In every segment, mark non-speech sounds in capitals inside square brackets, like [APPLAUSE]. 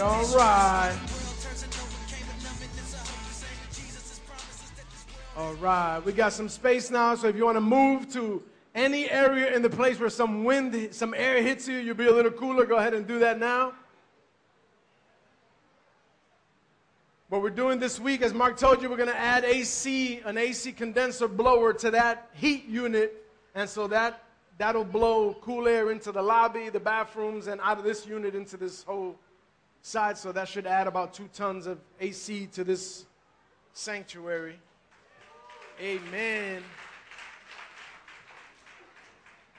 all right. All right, we got some space now, so if you want to move to any area in the place where some wind, some air hits you, you'll be a little cooler, go ahead and do that now. What we're doing this week, as Mark told you, we're going to add AC, an AC condenser blower to that heat unit. And so that, that'll blow cool air into the lobby, the bathrooms, and out of this unit into this whole side. So that should add about two tons of AC to this sanctuary. Amen.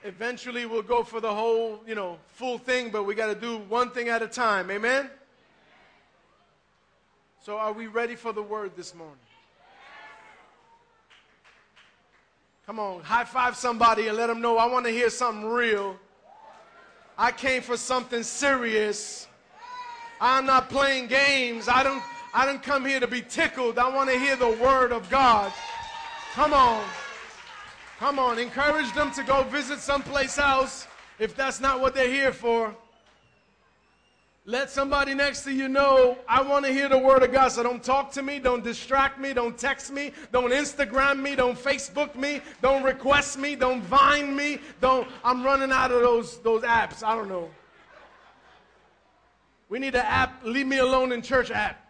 Eventually, we'll go for the whole, you know, full thing, but we got to do one thing at a time. Amen? So, are we ready for the word this morning? Come on, high five somebody and let them know I want to hear something real. I came for something serious. I'm not playing games. I don't I didn't come here to be tickled. I want to hear the word of God. Come on. Come on. Encourage them to go visit someplace else if that's not what they're here for. Let somebody next to you know, I want to hear the word of God. So don't talk to me, don't distract me, don't text me, don't Instagram me, don't Facebook me, don't request me, don't Vine me, don't, I'm running out of those, those apps. I don't know. We need an app, leave me alone in church app.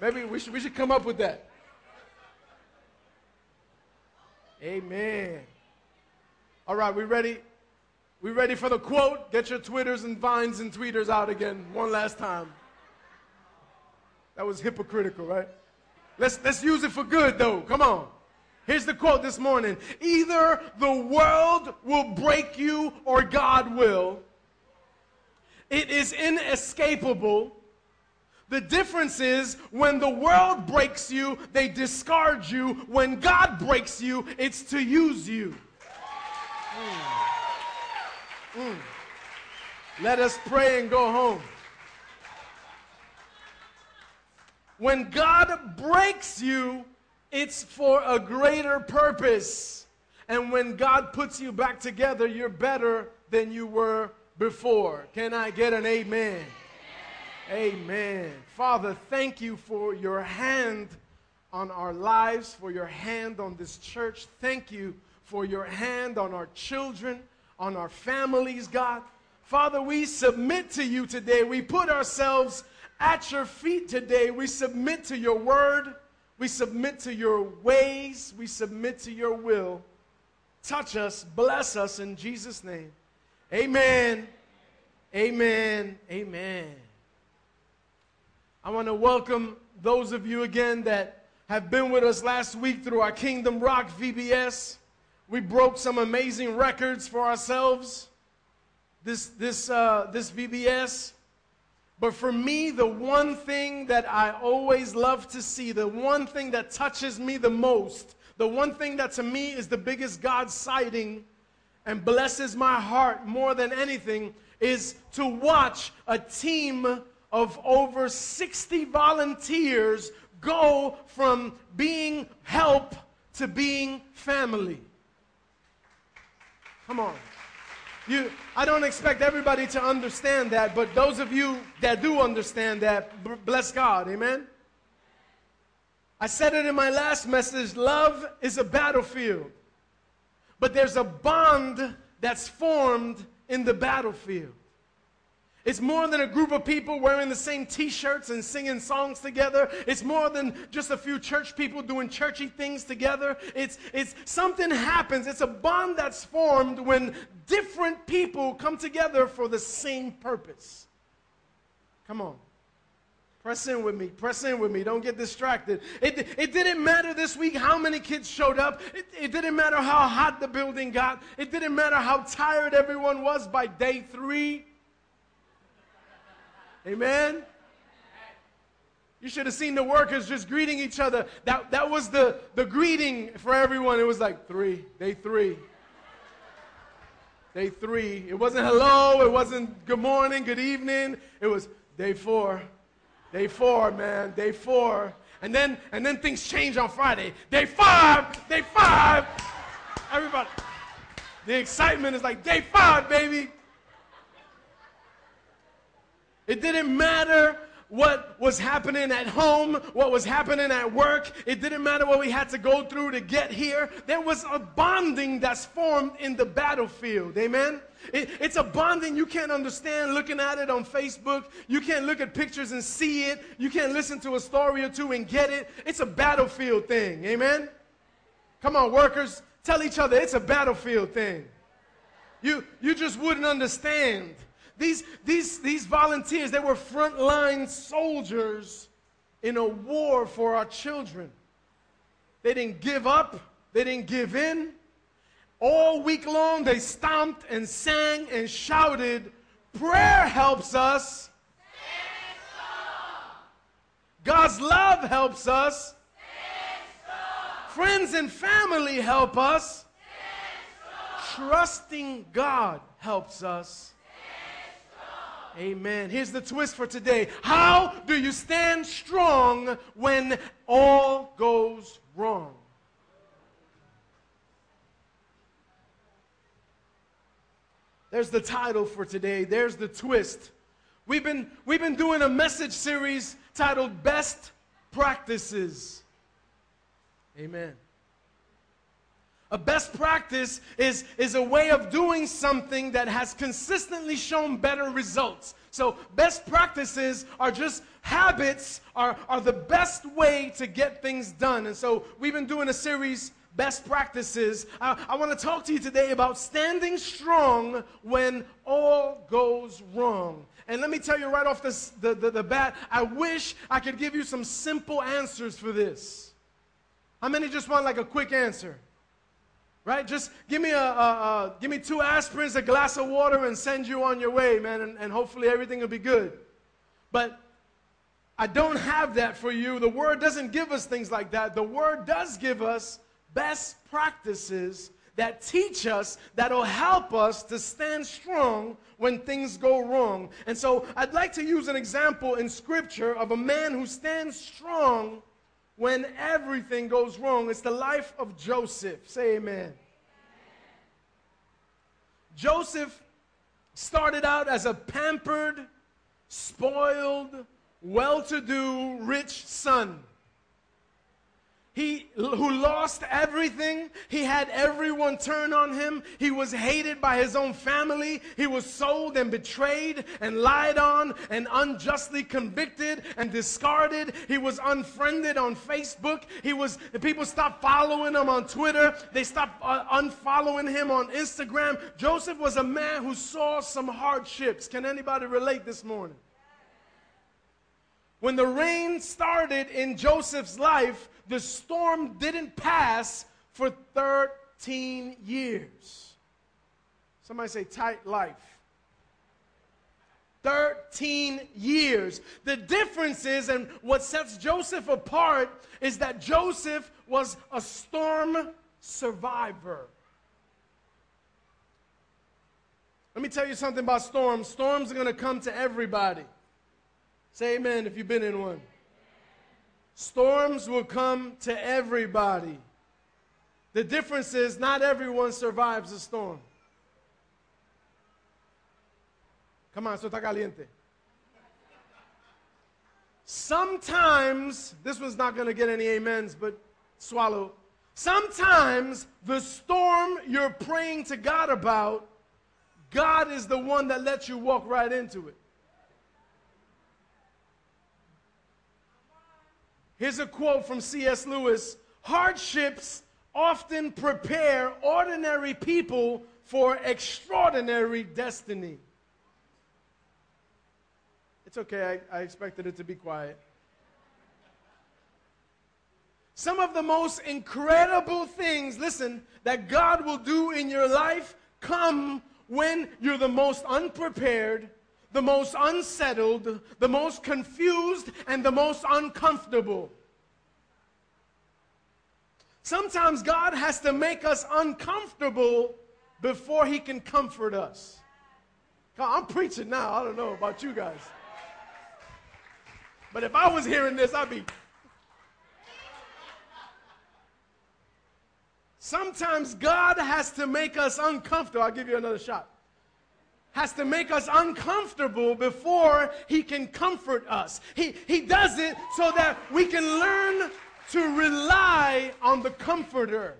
Maybe we should, we should come up with that. Amen. All right, we ready? We ready for the quote? Get your Twitters and Vines and Tweeters out again one last time. That was hypocritical, right? Let's, let's use it for good, though. Come on. Here's the quote this morning Either the world will break you or God will. It is inescapable the difference is when the world breaks you, they discard you. When God breaks you, it's to use you. Mm. Mm. Let us pray and go home. When God breaks you, it's for a greater purpose. And when God puts you back together, you're better than you were before. Can I get an amen? Amen. Father, thank you for your hand on our lives, for your hand on this church. Thank you for your hand on our children, on our families, God. Father, we submit to you today. We put ourselves at your feet today. We submit to your word. We submit to your ways. We submit to your will. Touch us, bless us in Jesus' name. Amen. Amen. Amen. I want to welcome those of you again that have been with us last week through our Kingdom Rock VBS. We broke some amazing records for ourselves this, this, uh, this VBS. But for me, the one thing that I always love to see, the one thing that touches me the most, the one thing that to me is the biggest God sighting and blesses my heart more than anything is to watch a team of over 60 volunteers go from being help to being family. Come on. You, I don't expect everybody to understand that, but those of you that do understand that, bless God. Amen? I said it in my last message love is a battlefield, but there's a bond that's formed in the battlefield. It's more than a group of people wearing the same t shirts and singing songs together. It's more than just a few church people doing churchy things together. It's, it's something happens. It's a bond that's formed when different people come together for the same purpose. Come on. Press in with me. Press in with me. Don't get distracted. It, it didn't matter this week how many kids showed up. It, it didn't matter how hot the building got. It didn't matter how tired everyone was by day three. Amen? You should have seen the workers just greeting each other. That, that was the, the greeting for everyone. It was like three, day three. Day three. It wasn't hello, it wasn't good morning, good evening. It was day four. Day four, man. Day four. And then and then things change on Friday. Day five, day five. Everybody. The excitement is like day five, baby. It didn't matter what was happening at home, what was happening at work. It didn't matter what we had to go through to get here. There was a bonding that's formed in the battlefield. Amen? It, it's a bonding you can't understand looking at it on Facebook. You can't look at pictures and see it. You can't listen to a story or two and get it. It's a battlefield thing. Amen? Come on, workers, tell each other it's a battlefield thing. You, you just wouldn't understand. These, these, these volunteers, they were frontline soldiers in a war for our children. They didn't give up, they didn't give in. All week long, they stomped and sang and shouted, Prayer helps us. God's love helps us. Friends and family help us. Trusting God helps us. Amen. Here's the twist for today. How do you stand strong when all goes wrong? There's the title for today. There's the twist. We've been, we've been doing a message series titled Best Practices. Amen. A best practice is, is a way of doing something that has consistently shown better results. So, best practices are just habits, are, are the best way to get things done. And so, we've been doing a series, Best Practices. I, I want to talk to you today about standing strong when all goes wrong. And let me tell you right off this, the, the, the bat, I wish I could give you some simple answers for this. How many just want like a quick answer? Right? Just give me a, a, a, give me two aspirins, a glass of water, and send you on your way, man, and, and hopefully everything will be good. But I don't have that for you. The Word doesn't give us things like that. The Word does give us best practices that teach us, that'll help us to stand strong when things go wrong. And so I'd like to use an example in Scripture of a man who stands strong when everything goes wrong. It's the life of Joseph. Say amen. Joseph started out as a pampered, spoiled, well to do, rich son he who lost everything he had everyone turn on him. He was hated by his own family. He was sold and betrayed and lied on and unjustly convicted and discarded. He was unfriended on facebook. He was people stopped following him on twitter. They stopped uh, unfollowing him on instagram. Joseph was a man who saw some hardships. Can anybody relate this morning? When the rain started in Joseph's life, the storm didn't pass for 13 years. Somebody say, tight life. 13 years. The difference is, and what sets Joseph apart, is that Joseph was a storm survivor. Let me tell you something about storms. Storms are going to come to everybody. Say amen if you've been in one. Storms will come to everybody. The difference is not everyone survives a storm. Come on, está caliente. Sometimes, this one's not going to get any amens, but swallow. Sometimes the storm you're praying to God about, God is the one that lets you walk right into it. Here's a quote from C.S. Lewis Hardships often prepare ordinary people for extraordinary destiny. It's okay, I, I, expected it to be quiet. Some of the most incredible things, listen, that God will do in your life come when you're the most unprepared the most unsettled, the most confused, and the most uncomfortable. Sometimes God has to make us uncomfortable before He can comfort us. I'm preaching now. I don't know about you guys. But if I was hearing this, I'd be. Sometimes God has to make us uncomfortable. I'll give you another shot. Has to make us uncomfortable before he can comfort us. He, he does it so that we can learn to rely on the comforter.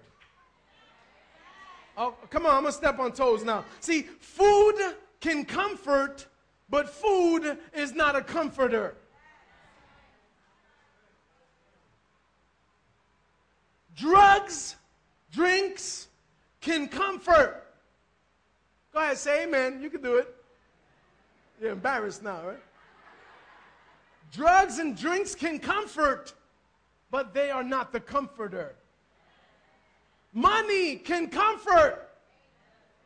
Oh, come on, I'm gonna step on toes now. See, food can comfort, but food is not a comforter. Drugs, drinks can comfort. Go ahead, say amen. You can do it. You're embarrassed now, right? Drugs and drinks can comfort, but they are not the comforter. Money can comfort.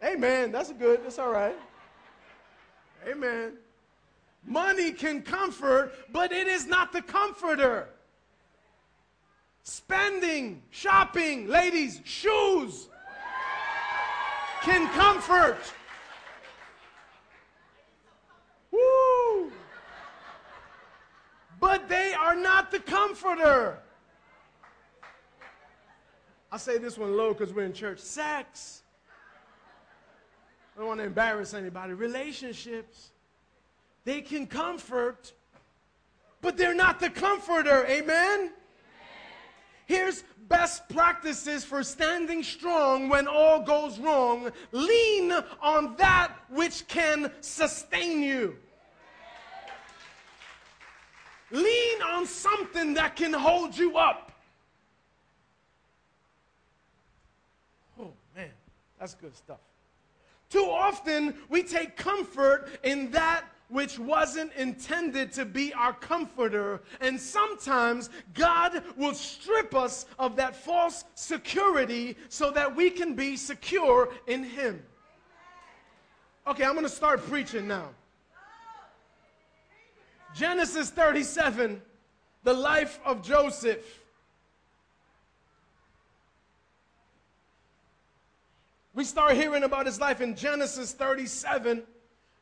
Amen. That's good. That's all right. Amen. Money can comfort, but it is not the comforter. Spending, shopping, ladies, shoes can comfort. But they are not the comforter. I'll say this one low because we're in church. Sex. I don't want to embarrass anybody. Relationships. They can comfort, but they're not the comforter. Amen? Here's best practices for standing strong when all goes wrong. Lean on that which can sustain you. Lean on something that can hold you up. Oh, man, that's good stuff. Too often, we take comfort in that which wasn't intended to be our comforter. And sometimes God will strip us of that false security so that we can be secure in Him. Okay, I'm going to start preaching now. Genesis 37, the life of Joseph. We start hearing about his life in Genesis 37.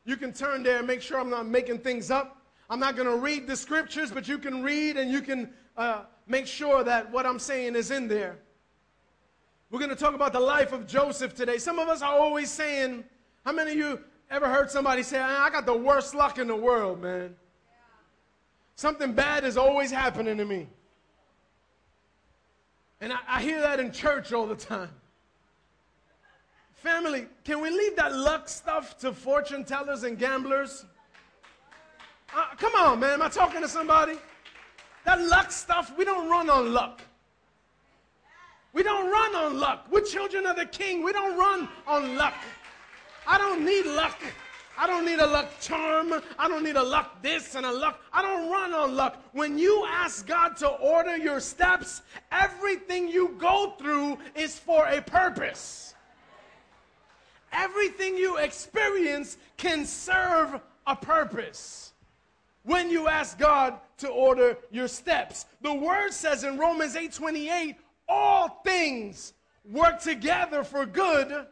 You can turn there and make sure I'm not making things up. I'm not going to read the scriptures, but you can read and you can uh, make sure that what I'm saying is in there. We're going to talk about the life of Joseph today. Some of us are always saying, how many of you ever heard somebody say, I got the worst luck in the world, man? Something bad is always happening to me. And I, I hear that in church all the time. Family, can we leave that luck stuff to fortune tellers and gamblers? Uh, come on, man. Am I talking to somebody? That luck stuff, we don't run on luck. We don't run on luck. We're children of the king. We don't run on luck. I don't need luck. I don't need a luck charm. I don't need a luck this and a luck. I don't run on luck. When you ask God to order your steps, everything you go through is for a purpose. Everything you experience can serve a purpose when you ask God to order your steps. The word says in Romans 8:28, all things work together for good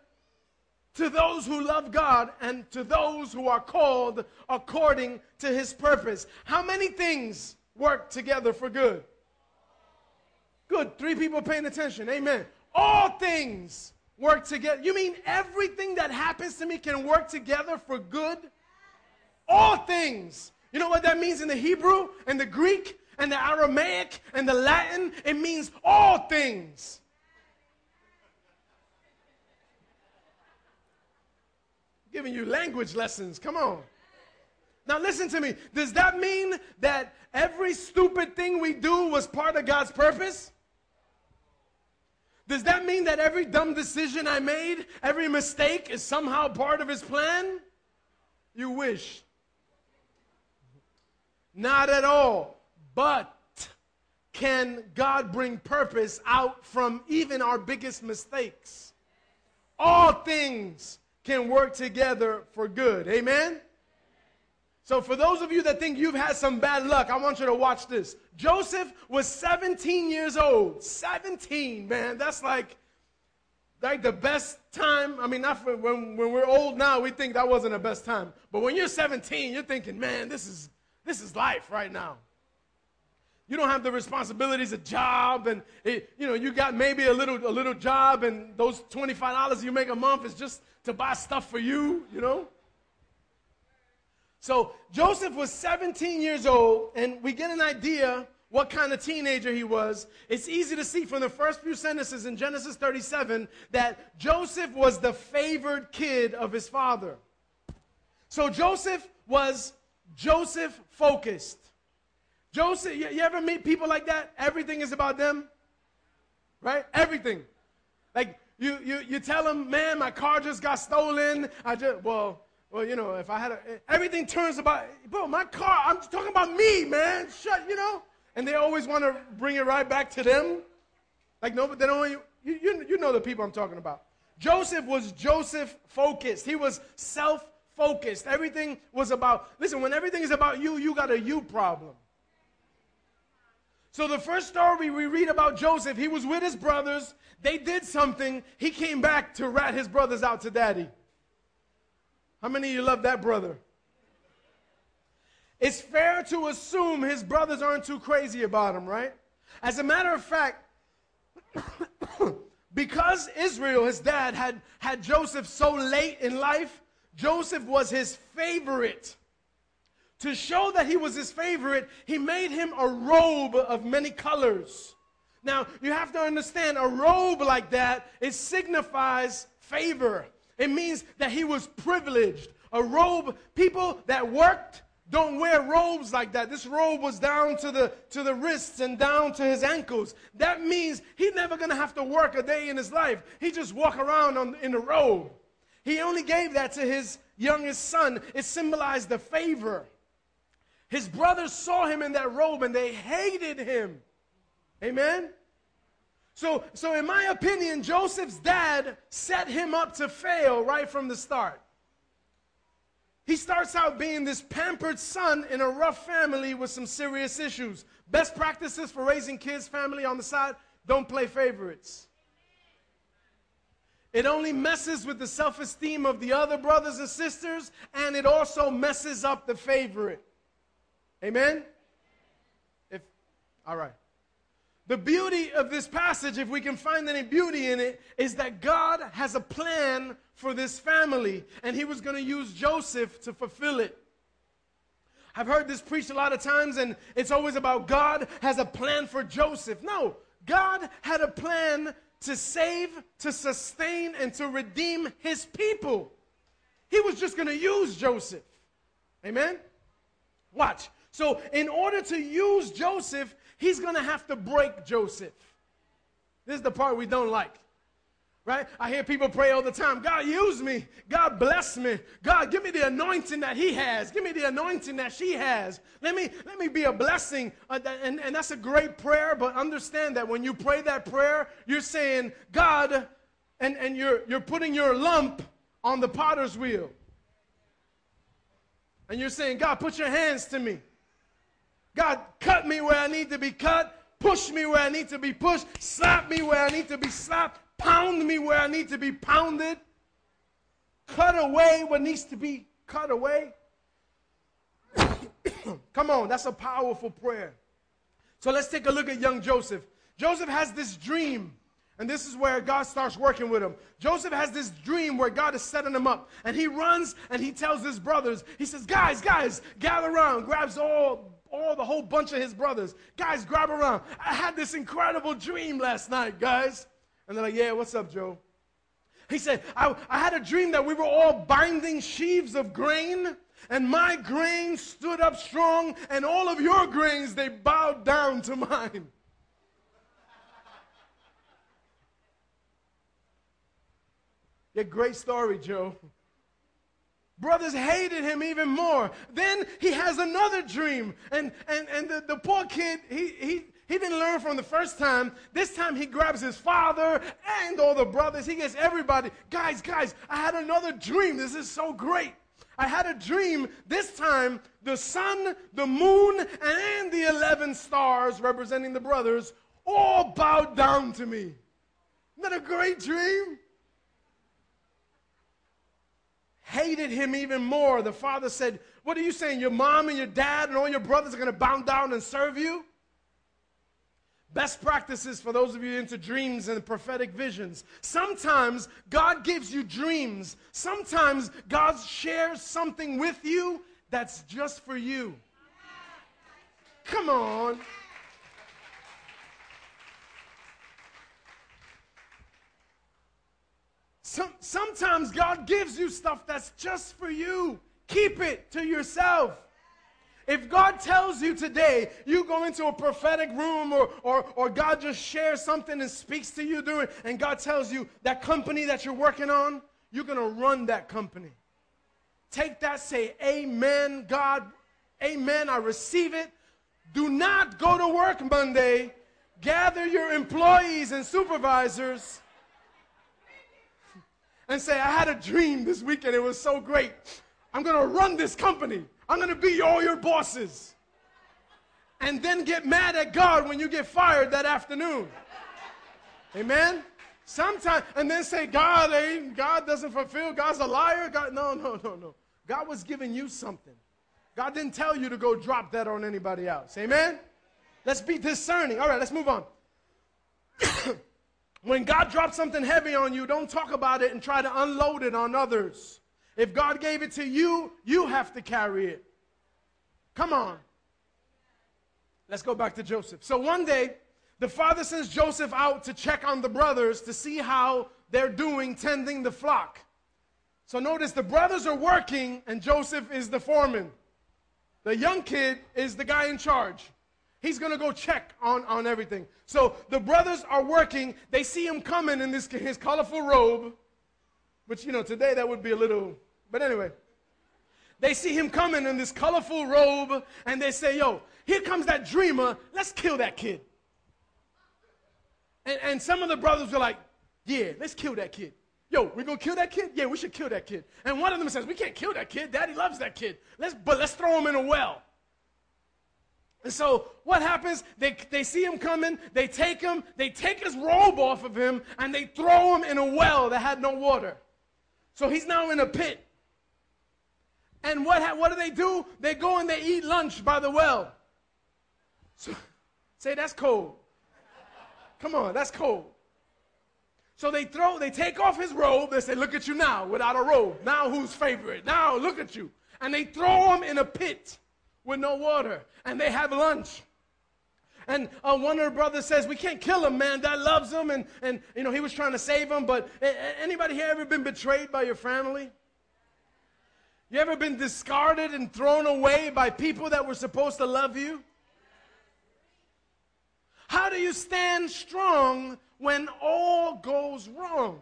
to those who love God and to those who are called according to his purpose. How many things work together for good? Good. Three people paying attention. Amen. All things work together. You mean everything that happens to me can work together for good? All things. You know what that means in the Hebrew and the Greek and the Aramaic and the Latin? It means all things. Giving you language lessons. Come on. Now, listen to me. Does that mean that every stupid thing we do was part of God's purpose? Does that mean that every dumb decision I made, every mistake is somehow part of his plan? You wish. Not at all. But can God bring purpose out from even our biggest mistakes? All things can work together for good. Amen? So, for those of you that think you've had some bad luck, I want you to watch this. Joseph was 17 years old. 17, man. That's like, like the best time. I mean, not for, when, when we're old now, we think that wasn't the best time. But when you're 17, you're thinking, man, this is, this is life right now. You don't have the responsibilities of job, and it, you know you got maybe a little a little job, and those twenty five dollars you make a month is just to buy stuff for you. You know, So Joseph was 17 years old, and we get an idea what kind of teenager he was. It's easy to see from the first few sentences in Genesis 37 that Joseph was the favored kid of his father. So Joseph was Joseph focused. Joseph, you, you ever meet people like that? Everything is about them, right? Everything. Like you, you, you tell them, man, my car just got stolen. I just, well, well, you know, if I had a, everything turns about, bro, my car, I'm talking about me, man. Shut, you know? And they always want to bring it right back to them. Like, no, but they don't, you, you, you know the people I'm talking about. Joseph was Joseph focused. He was self focused. Everything was about, listen, when everything is about you, you got a you problem. So the first story we read about Joseph, he was with his brothers. They did something. He came back to rat his brothers out to daddy. How many of you love that brother? It's fair to assume his brothers aren't too crazy about him, right? As a matter of fact, [COUGHS] because Israel, his dad, had, had Joseph so late in life, Joseph was his favorite. To show that he was his favorite, he made him a robe of many colors. Now, you have to understand a robe like that, it signifies favor. It means that he was privileged. A robe, people that worked don't wear robes like that. This robe was down to the, to the wrists and down to his ankles. That means he's never going to have to work a day in his life. He just walk around on, in a robe. He only gave that to his youngest son. It symbolized the favor. His brothers saw him in that robe and they hated him. Amen? So, so in my opinion, Joseph's dad set him up to fail right from the start. He starts out being this pampered son in a rough family with some serious issues. Best practices for raising kids, family on the side don't play favorites. It only messes with the self esteem of the other brothers and sisters, and it also messes up the favorite. Amen? If, all right. The beauty of this passage, if we can find any beauty in it, is that God has a plan for this family, and He was going to use Joseph to fulfill it. I've heard this preached a lot of times, and it's always about God has a plan for Joseph. No, God had a plan to save, to sustain, and to redeem His people. He was just going to use Joseph. Amen? Watch. So, in order to use Joseph, he's going to have to break Joseph. This is the part we don't like. Right? I hear people pray all the time God, use me. God, bless me. God, give me the anointing that He has. Give me the anointing that she has. Let me, let me be a blessing. Uh, and, and that's a great prayer, but understand that when you pray that prayer, you're saying, God, and, and you're, you're putting your lump on the potter's wheel. And you're saying, God, put your hands to me. God, cut me where I need to be cut, push me where I need to be pushed, slap me where I need to be slapped, pound me where I need to be pounded, cut away what needs to be cut away. [COUGHS] Come on, that's a powerful prayer. So let's take a look at young Joseph. Joseph has this dream, and this is where God starts working with him. Joseph has this dream where God is setting him up, and he runs and he tells his brothers, he says, Guys, guys, gather around, grabs all all the whole bunch of his brothers. Guys, grab around. I had this incredible dream last night, guys. And they're like, Yeah, what's up, Joe? He said, I, I had a dream that we were all binding sheaves of grain, and my grain stood up strong, and all of your grains, they bowed down to mine. [LAUGHS] Yeah, great story, Joe. Brothers hated him even more. Then he has another dream. And, and, and the, the poor kid, he, he, he didn't learn from the first time. This time he grabs his father and all the brothers. He gets everybody. Guys, guys, I had another dream. This is so great. I had a dream. This time, the sun, the moon, and the 11 stars representing the brothers all bowed down to me. Isn't that a great dream? Hated him even more. The father said, What are you saying? Your mom and your dad and all your brothers are going to bow down and serve you? Best practices for those of you into dreams and prophetic visions. Sometimes God gives you dreams. Sometimes God shares something with you that's just for you. Come on. Some, sometimes God gives you stuff that's just for you. Keep it to yourself. If God tells you today, you go into a prophetic room or, or, or God just shares something and speaks to you during, and God tells you that company that you're working on, you're going to run that company. Take that, say, Amen, God, Amen, I receive it. Do not go to work Monday. Gather your employees and supervisors and say, I had a dream this weekend. It was so great. I'm going to run this company. I'm going to be all your bosses. And then get mad at God when you get fired that afternoon. Amen? Sometimes, and then say, God, ain't, God doesn't fulfill. God's a liar. God, no, no, no, no. God was giving you something. God didn't tell you to go drop that on anybody else. Amen? Let's be discerning. All right, let's move on. [COUGHS] when God drops something heavy on you, don't talk about it and try to unload it on others. If God gave it to you, you have to carry it. Come on. Let's go back to Joseph. So one day, the father sends Joseph out to check on the brothers to see how they're doing tending the flock. So notice the brothers are working and Joseph is the foreman. The young kid is the guy in charge. He's going to go check on, on everything. So the brothers are working. They see him coming in this, his colorful robe, which, you know, today that would be a little but anyway, they see him coming in this colorful robe and they say, Yo, here comes that dreamer. Let's kill that kid. And, and some of the brothers were like, Yeah, let's kill that kid. Yo, we're gonna kill that kid? Yeah, we should kill that kid. And one of them says, We can't kill that kid. Daddy loves that kid. Let's, but let's throw him in a well. And so what happens? They, they see him coming, they take him, they take his robe off of him, and they throw him in a well that had no water. So he's now in a pit. And what, what do they do? They go and they eat lunch by the well. So, [LAUGHS] say that's cold. Come on, that's cold. So they throw, they take off his robe. They say, Look at you now without a robe. Now who's favorite? Now look at you. And they throw him in a pit with no water. And they have lunch. And uh, one of the brothers says, We can't kill him, man. Dad loves him. And, and, you know, he was trying to save him. But anybody here ever been betrayed by your family? You ever been discarded and thrown away by people that were supposed to love you? How do you stand strong when all goes wrong?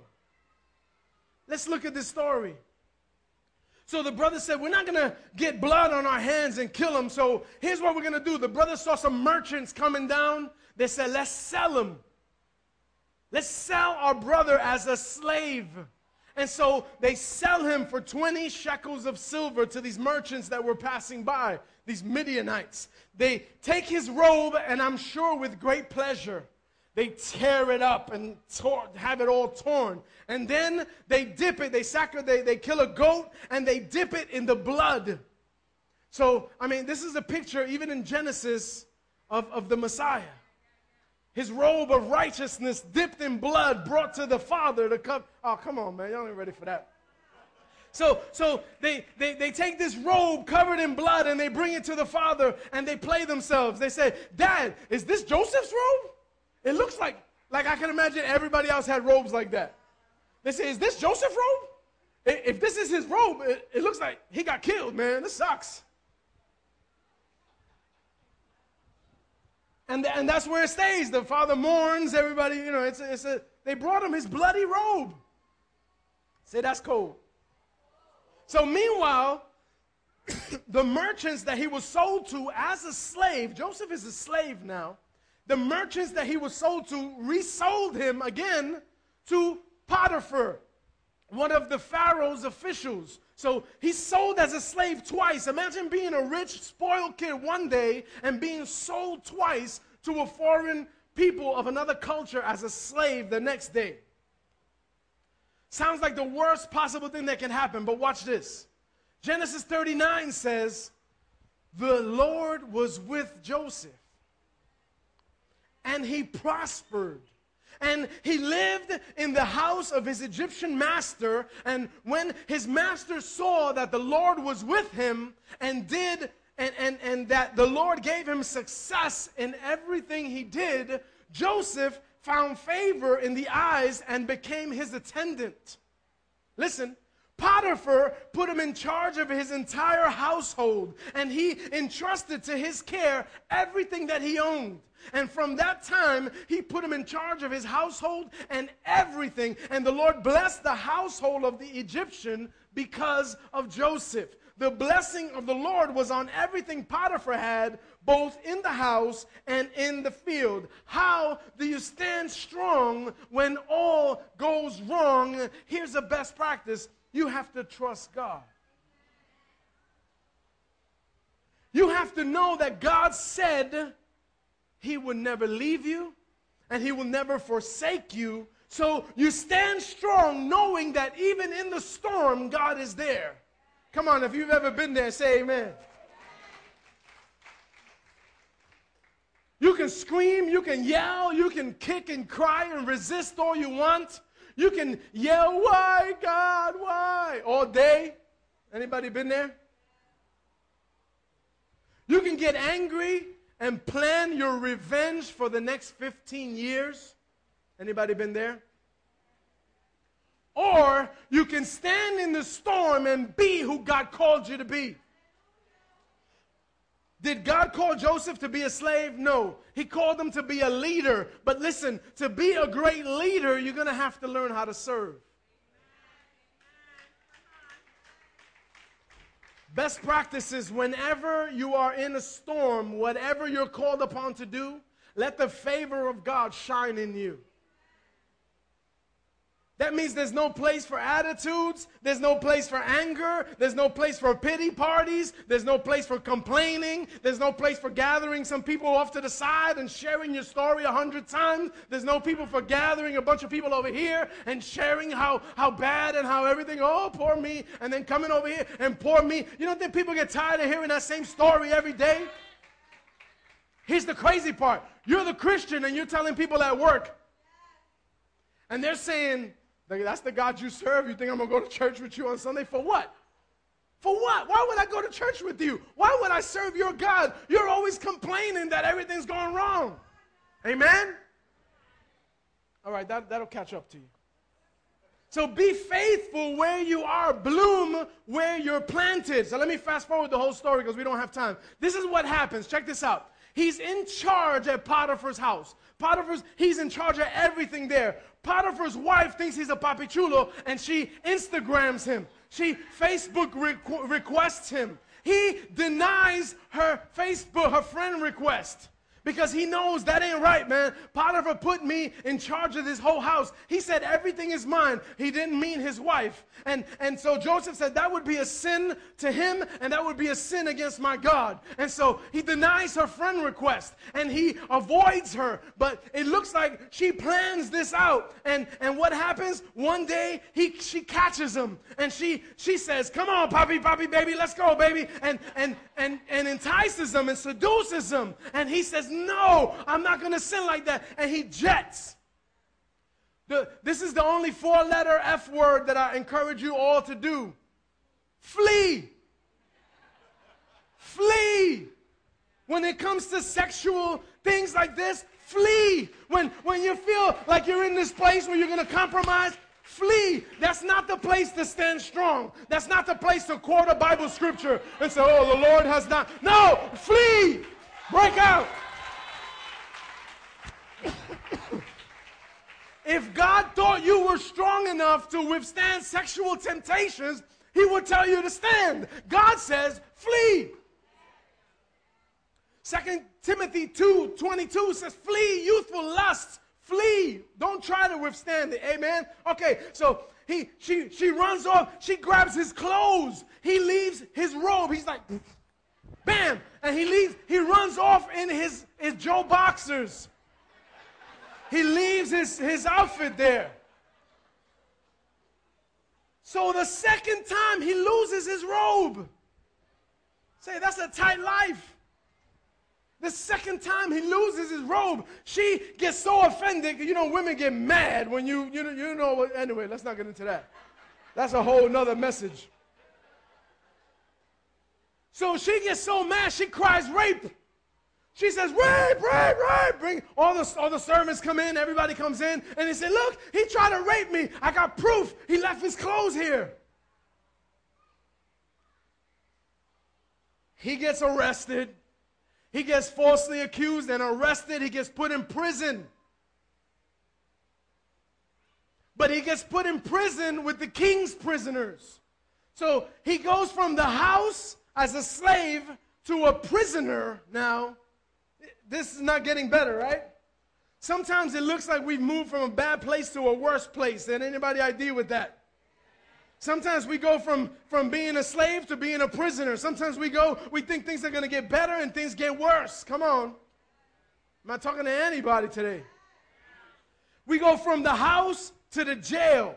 Let's look at this story. So the brother said, We're not going to get blood on our hands and kill him. So here's what we're going to do. The brother saw some merchants coming down. They said, Let's sell him. Let's sell our brother as a slave. And so they sell him for 20 shekels of silver to these merchants that were passing by, these Midianites. They take his robe, and I'm sure with great pleasure, they tear it up and tor- have it all torn. And then they dip it, they sacrifice, they, they kill a goat, and they dip it in the blood. So, I mean, this is a picture, even in Genesis, of, of the Messiah his robe of righteousness dipped in blood brought to the Father to come. Oh, come on, man. Y'all ain't ready for that. So, so they, they, they take this robe covered in blood and they bring it to the Father and they play themselves. They say, Dad, is this Joseph's robe? It looks like, like I can imagine everybody else had robes like that. They say, Is this Joseph's robe? If this is his robe, it, it looks like he got killed, man. This sucks. And, and that's where it stays. The father mourns, everybody, you know, it's a, it's a, they brought him his bloody robe. Say, that's cold. So, meanwhile, [COUGHS] the merchants that he was sold to as a slave, Joseph is a slave now. The merchants that he was sold to resold him again to Potiphar, one of the Pharaoh's officials. So he's sold as a slave twice. Imagine being a rich, spoiled kid one day and being sold twice to a foreign people of another culture as a slave the next day. Sounds like the worst possible thing that can happen, but watch this. Genesis 39 says, The Lord was with Joseph, and he prospered And he lived in the house of his Egyptian master. And when his master saw that the Lord was with him and did, and, and, and that the Lord gave him success in everything he did, Joseph found favor in the eyes and became his attendant. Listen, Potiphar put him in charge of his entire household, and he entrusted to his care everything that he owned. And from that time, he put him in charge of his household and everything. And the Lord blessed the household of the Egyptian because of Joseph. The blessing of the Lord was on everything Potiphar had, both in the house and in the field. How do you stand strong when all goes wrong? Here's the best practice you have to trust God. You have to know that God said he will never leave you and He will never forsake you. So you stand strong knowing that even in the storm, God is there. Come on, if you've ever been there, say amen. You can scream, you can yell, you can kick and cry and resist all you want. You can yell, "Why, God? Why?" all day. Anybody been there? You can get angry and plan your revenge for the next 15 years. Anybody been there? Or you can stand in the storm and be who God called you to be. Did God call Joseph to be a slave? No. He called him to be a leader. But listen, to be a great leader, you're going to have to learn how to serve. Best practices whenever you are in a storm, whatever you're called upon to do, let the favor of God shine in you. That means there's no place for attitudes, there's no place for anger, there's no place for pity parties, there's no place for complaining, there's no place for gathering some people off to the side and sharing your story a hundred times. There's no people for gathering a bunch of people over here and sharing how, how bad and how everything, oh, poor me, and then coming over here and poor me. You don't think people get tired of hearing that same story every day? Here's the crazy part you're the Christian and you're telling people at work, and they're saying, that's the God you serve. You think I'm going to go to church with you on Sunday? For what? For what? Why would I go to church with you? Why would I serve your God? You're always complaining that everything's going wrong. Amen? All right, that, that'll catch up to you. So be faithful where you are, bloom where you're planted. So let me fast forward the whole story because we don't have time. This is what happens. Check this out. He's in charge at Potiphar's house. Potiphar's, he's in charge of everything there. Potiphar's wife thinks he's a papichulo and she Instagrams him. She Facebook requ- requests him. He denies her Facebook, her friend request because he knows that ain't right, man. Potiphar put me in charge of this whole house. He said everything is mine. He didn't mean his wife. And, and so Joseph said that would be a sin to him and that would be a sin against my God. And so he denies her friend request and he avoids her. But it looks like she plans this out. And, and what happens? One day he, she catches him and she, she says, Come on, Poppy, Poppy, baby, let's go, baby. And, and, and, and entices him and seduces him. And he says, no, I'm not going to sin like that. And he jets. The, this is the only four letter F word that I encourage you all to do. Flee. Flee. When it comes to sexual things like this, flee. When, when you feel like you're in this place where you're going to compromise, flee. That's not the place to stand strong. That's not the place to quote a Bible scripture and say, oh, the Lord has not. No, flee. Break out. If God thought you were strong enough to withstand sexual temptations, He would tell you to stand. God says, flee. Second Timothy 2 22 says, flee youthful lusts. Flee. Don't try to withstand it. Amen. Okay, so he she she runs off, she grabs his clothes, he leaves his robe. He's like, bam, and he leaves, he runs off in his, his Joe boxers. He leaves his, his outfit there. So the second time he loses his robe. Say, that's a tight life. The second time he loses his robe, she gets so offended. You know, women get mad when you, you know, you know. Anyway, let's not get into that. That's a whole nother message. So she gets so mad, she cries rape. She says, rape, rape, rape. Bring all the, all the servants come in, everybody comes in, and they say, Look, he tried to rape me. I got proof. He left his clothes here. He gets arrested. He gets falsely accused and arrested. He gets put in prison. But he gets put in prison with the king's prisoners. So he goes from the house as a slave to a prisoner now this is not getting better, right? Sometimes it looks like we've moved from a bad place to a worse place. And anybody ID with that? Sometimes we go from, from being a slave to being a prisoner. Sometimes we go, we think things are going to get better and things get worse. Come on. I'm not talking to anybody today. We go from the house to the jail.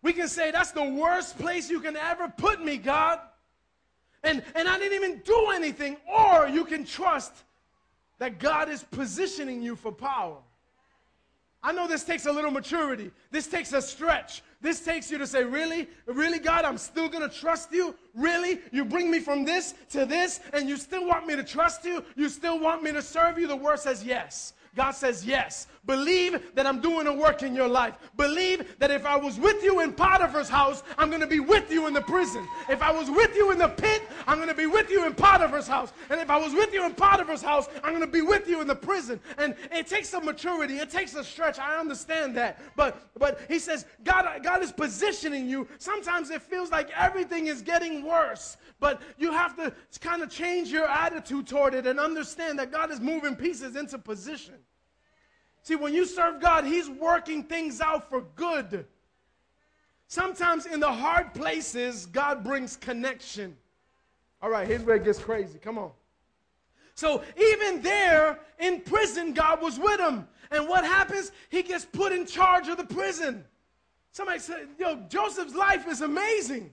We can say, that's the worst place you can ever put me, God and, and I didn't even do anything. Or you can trust that God is positioning you for power. I know this takes a little maturity. This takes a stretch. This takes you to say, Really? Really, God? I'm still going to trust you? Really? You bring me from this to this, and you still want me to trust you? You still want me to serve you? The word says yes. God says yes. Believe that I'm doing a work in your life. Believe that if I was with you in Potiphar's house, I'm going to be with you in the prison. If I was with you in the pit, I'm going to be with you in Potiphar's house. And if I was with you in Potiphar's house, I'm going to be with you in the prison. And it takes some maturity. It takes a stretch. I understand that. But but he says God God is positioning you. Sometimes it feels like everything is getting worse, but you have to kind of change your attitude toward it and understand that God is moving pieces into position. See, when you serve God, He's working things out for good. Sometimes in the hard places, God brings connection. All right, here's where it gets crazy. Come on. So even there in prison, God was with him. And what happens? He gets put in charge of the prison. Somebody said, Yo, Joseph's life is amazing.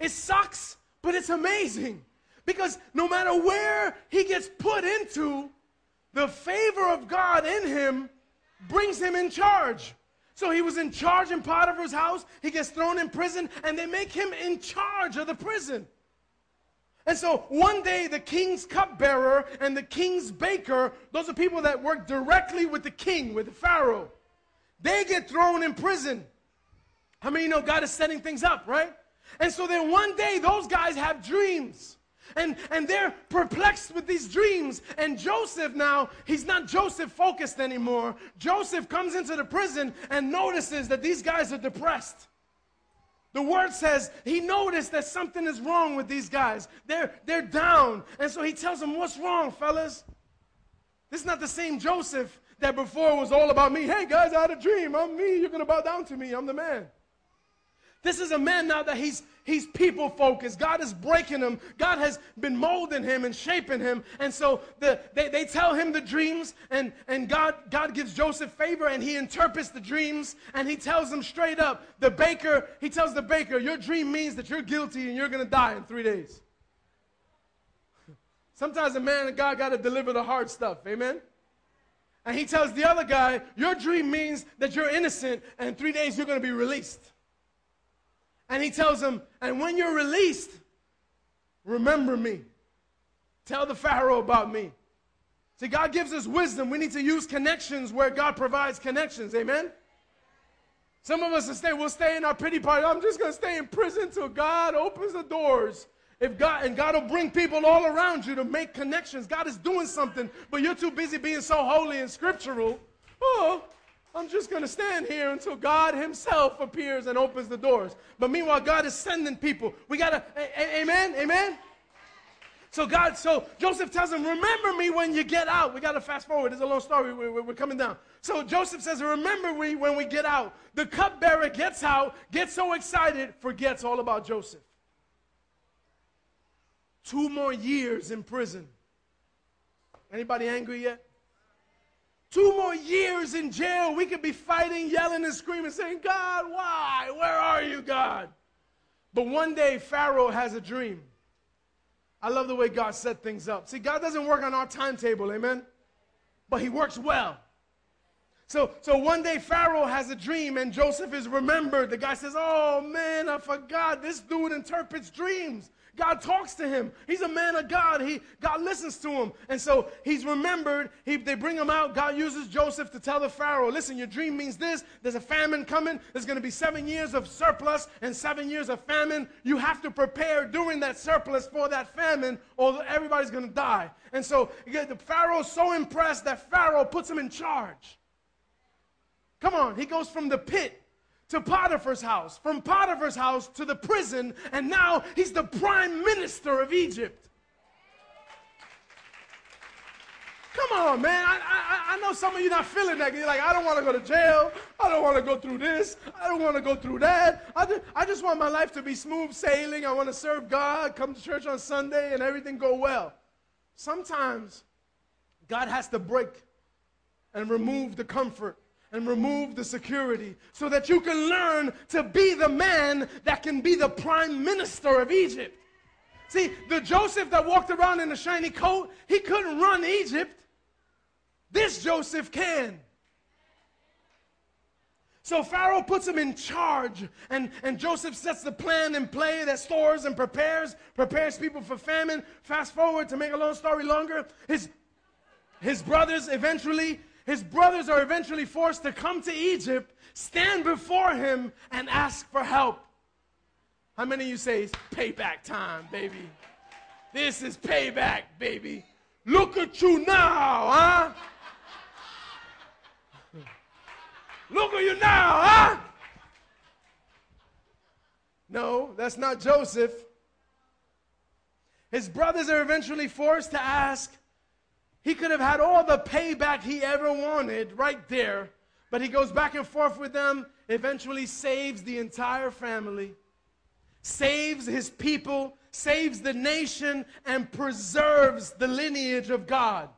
It sucks, but it's amazing. Because no matter where he gets put into, the favor of God in him brings him in charge. So he was in charge in Potiphar's house. He gets thrown in prison, and they make him in charge of the prison. And so one day, the king's cupbearer and the king's baker, those are people that work directly with the king, with the Pharaoh, they get thrown in prison. How many you know God is setting things up, right? And so then one day, those guys have dreams. And, and they're perplexed with these dreams. And Joseph now, he's not Joseph focused anymore. Joseph comes into the prison and notices that these guys are depressed. The word says he noticed that something is wrong with these guys. They're, they're down. And so he tells them, What's wrong, fellas? This is not the same Joseph that before was all about me. Hey, guys, I had a dream. I'm me. You're going to bow down to me. I'm the man. This is a man now that he's he's people focused. God is breaking him. God has been molding him and shaping him. And so the, they, they tell him the dreams, and, and God, God gives Joseph favor, and he interprets the dreams, and he tells them straight up. The baker, he tells the baker, Your dream means that you're guilty and you're going to die in three days. [LAUGHS] Sometimes a man and God got to deliver the hard stuff. Amen? And he tells the other guy, Your dream means that you're innocent, and three days you're going to be released. And he tells him, And when you're released, remember me. Tell the Pharaoh about me. See, God gives us wisdom. We need to use connections where God provides connections. Amen? Some of us will stay, we'll stay in our pity party. I'm just going to stay in prison till God opens the doors. If God and God will bring people all around you to make connections. God is doing something, but you're too busy being so holy and scriptural. Oh, I'm just going to stand here until God Himself appears and opens the doors. But meanwhile, God is sending people. We got to, amen, amen. So God, so Joseph tells him, remember me when you get out. We got to fast forward. It's a long story. We're, we're, coming down. So Joseph says, remember me when we get out. The cupbearer gets out, gets so excited, forgets all about Joseph. Two more years in prison. Anybody angry yet? Two more years in jail, we could be fighting, yelling, and screaming, saying, God, why? Where are you, God? But one day, Pharaoh has a dream. I love the way God set things up. See, God doesn't work on our timetable, amen? But He works well. So, so one day Pharaoh has a dream and Joseph is remembered. The guy says, Oh man, I forgot. This dude interprets dreams. God talks to him. He's a man of God. He, God listens to him. And so he's remembered. He, they bring him out. God uses Joseph to tell the Pharaoh, listen, your dream means this. There's a famine coming. There's going to be seven years of surplus and seven years of famine. You have to prepare during that surplus for that famine or everybody's going to die. And so the Pharaoh's so impressed that Pharaoh puts him in charge. Come on, he goes from the pit to Potiphar's house, from Potiphar's house to the prison, and now he's the prime minister of Egypt. Come on, man. I, I, I know some of you not feeling that. You're like, I don't want to go to jail. I don't want to go through this. I don't want to go through that. I I just want my life to be smooth sailing. I want to serve God, come to church on Sunday, and everything go well. Sometimes God has to break and remove the comfort and remove the security so that you can learn to be the man that can be the prime minister of Egypt. See, the Joseph that walked around in a shiny coat, he couldn't run Egypt. This Joseph can. So Pharaoh puts him in charge, and, and Joseph sets the plan in play that stores and prepares, prepares people for famine. Fast forward to make a long story longer, his, his brothers eventually his brothers are eventually forced to come to Egypt, stand before him, and ask for help. How many of you say it's payback time, baby? This is payback, baby. Look at you now, huh? Look at you now, huh? No, that's not Joseph. His brothers are eventually forced to ask, he could have had all the payback he ever wanted right there, but he goes back and forth with them, eventually saves the entire family, saves his people, saves the nation, and preserves the lineage of God.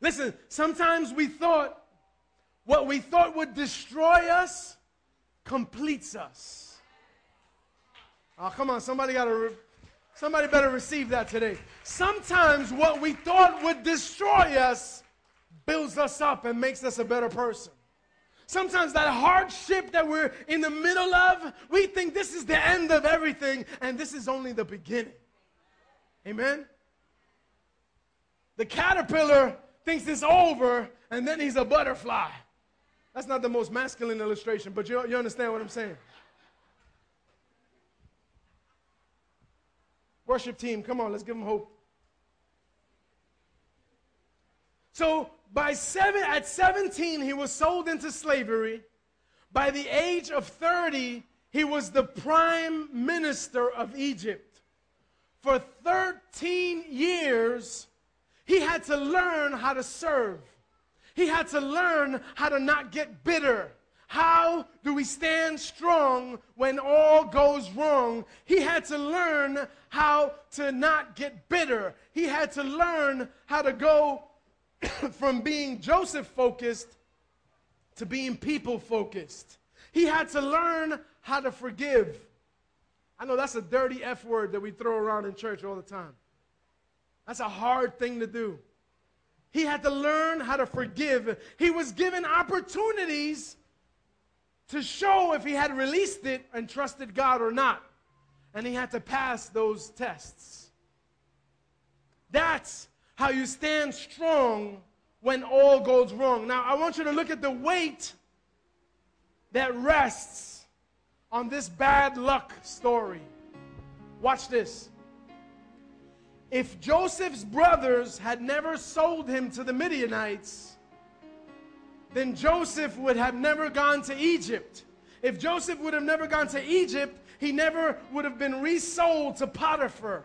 Listen, sometimes we thought what we thought would destroy us completes us. Oh, come on, somebody got to Somebody better receive that today. Sometimes what we thought would destroy us builds us up and makes us a better person. Sometimes that hardship that we're in the middle of, we think this is the end of everything, and this is only the beginning. Amen? The caterpillar thinks it's over, and then he's a butterfly. That's not the most masculine illustration, but you, you understand what I'm saying. Worship team, come on, let's give them hope. So by seven, at 17, he was sold into slavery. By the age of 30, he was the prime minister of Egypt. For 13 years, he had to learn how to serve. He had to learn how to not get bitter. How do we stand strong when all goes wrong? He had to learn how to not get bitter. He had to learn how to go [COUGHS] from being Joseph focused to being people focused. He had to learn how to forgive. I know that's a dirty F word that we throw around in church all the time. That's a hard thing to do. He had to learn how to forgive. He was given opportunities to show if he had released it and trusted God or not. And he had to pass those tests. That's how you stand strong when all goes wrong. Now, I want you to look at the weight that rests on this bad luck story. Watch this. If Joseph's brothers had never sold him to the Midianites, then Joseph would have never gone to Egypt. If Joseph would have never gone to Egypt, he never would have been resold to Potiphar.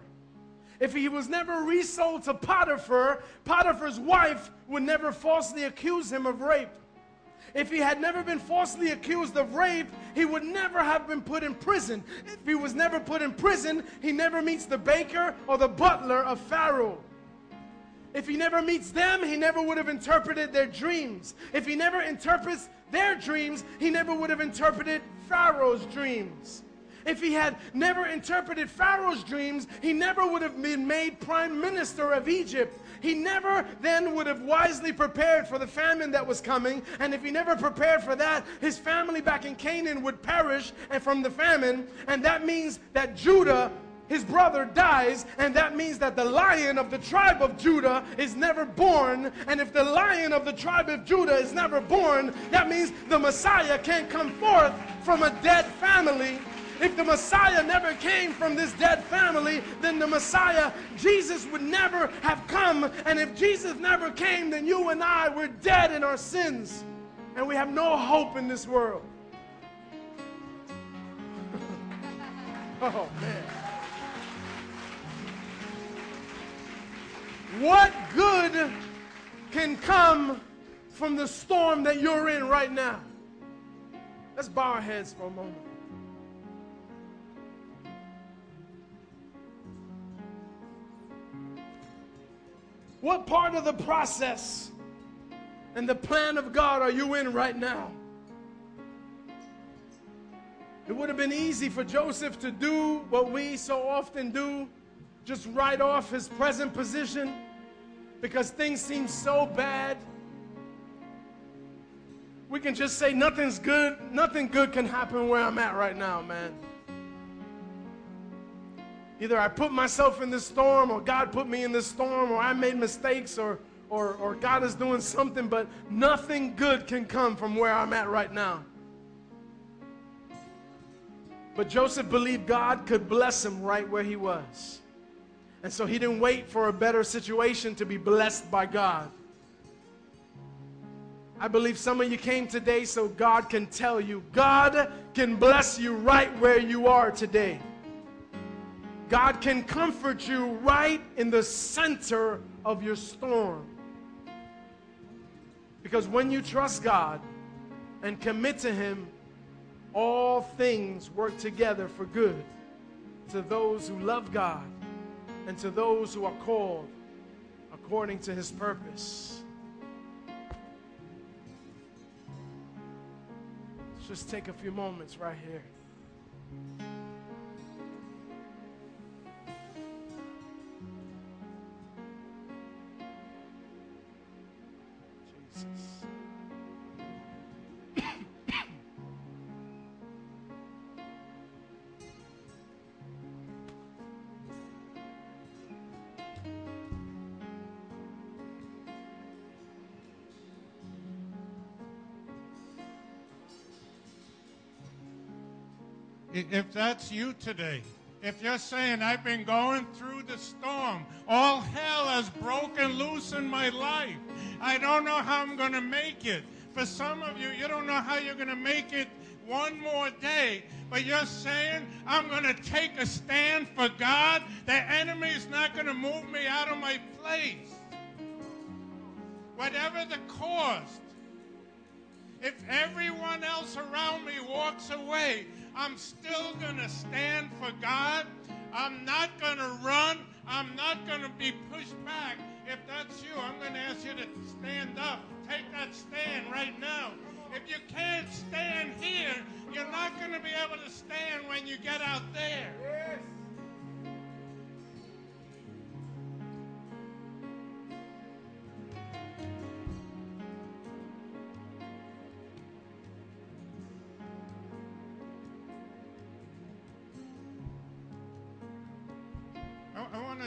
If he was never resold to Potiphar, Potiphar's wife would never falsely accuse him of rape. If he had never been falsely accused of rape, he would never have been put in prison. If he was never put in prison, he never meets the baker or the butler of Pharaoh. If he never meets them, he never would have interpreted their dreams. If he never interprets their dreams, he never would have interpreted Pharaoh's dreams. If he had never interpreted Pharaoh's dreams, he never would have been made prime minister of Egypt. He never then would have wisely prepared for the famine that was coming. And if he never prepared for that, his family back in Canaan would perish from the famine. And that means that Judah his brother dies, and that means that the lion of the tribe of Judah is never born. And if the lion of the tribe of Judah is never born, that means the Messiah can't come forth from a dead family. If the Messiah never came from this dead family, then the Messiah, Jesus, would never have come. And if Jesus never came, then you and I were dead in our sins. And we have no hope in this world. [LAUGHS] oh, man. What good can come from the storm that you're in right now? Let's bow our heads for a moment. What part of the process and the plan of God are you in right now? It would have been easy for Joseph to do what we so often do just write off his present position because things seem so bad. We can just say nothing's good, nothing good can happen where I'm at right now, man. Either I put myself in this storm, or God put me in this storm, or I made mistakes, or, or, or God is doing something, but nothing good can come from where I'm at right now. But Joseph believed God could bless him right where he was. And so he didn't wait for a better situation to be blessed by God. I believe some of you came today so God can tell you, God can bless you right where you are today. God can comfort you right in the center of your storm. Because when you trust God and commit to Him, all things work together for good to those who love God and to those who are called according to his purpose. Let's just take a few moments right here. If that's you today, if you're saying, I've been going through the storm, all hell has broken loose in my life, I don't know how I'm going to make it. For some of you, you don't know how you're going to make it one more day, but you're saying, I'm going to take a stand for God. The enemy is not going to move me out of my place. Whatever the cost, if everyone else around me walks away, I'm still going to stand for God. I'm not going to run. I'm not going to be pushed back. If that's you, I'm going to ask you to stand up. Take that stand right now. If you can't stand here, you're not going to be able to stand when you get out there. Yes.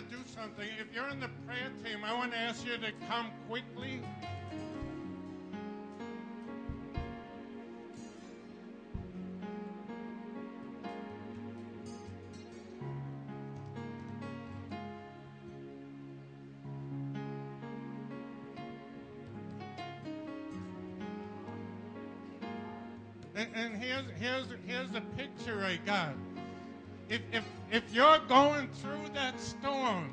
To do something. If you're in the prayer team, I want to ask you to come quickly. And, here's, here's, here's the picture I got if, if, if you're going through that storm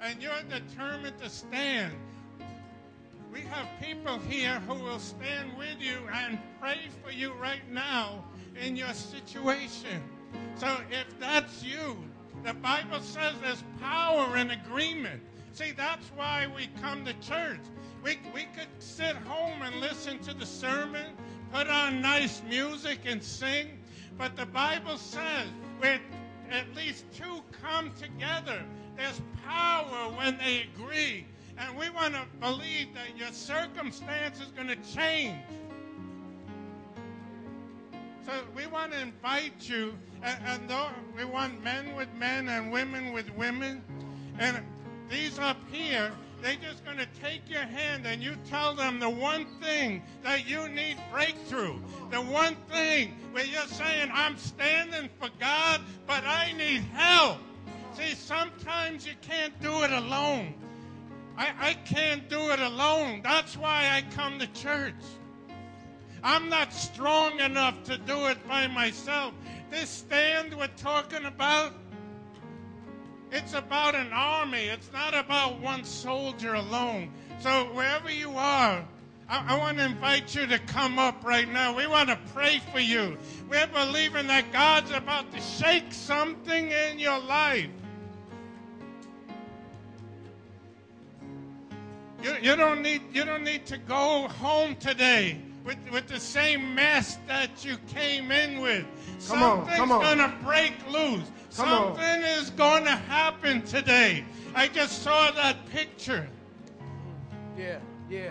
and you're determined to stand, we have people here who will stand with you and pray for you right now in your situation. So if that's you, the Bible says there's power in agreement. See, that's why we come to church. We, we could sit home and listen to the sermon, put on nice music and sing, But the Bible says where at least two come together, there's power when they agree. And we want to believe that your circumstance is going to change. So we want to invite you, and, and we want men with men and women with women, and these up here, they're just going to take your hand and you tell them the one thing that you need breakthrough. The one thing where you're saying, I'm standing for God, but I need help. See, sometimes you can't do it alone. I, I can't do it alone. That's why I come to church. I'm not strong enough to do it by myself. This stand we're talking about, it's about an army. It's not about one soldier alone. So wherever you are, I, I want to invite you to come up right now. We want to pray for you. We're believing that God's about to shake something in your life. You, you, don't need, you don't need to go home today with, with the same mess that you came in with. Come on, Something's come on. going to break loose. Come on. Something is going to happen today. I just saw that picture. Yeah, yeah.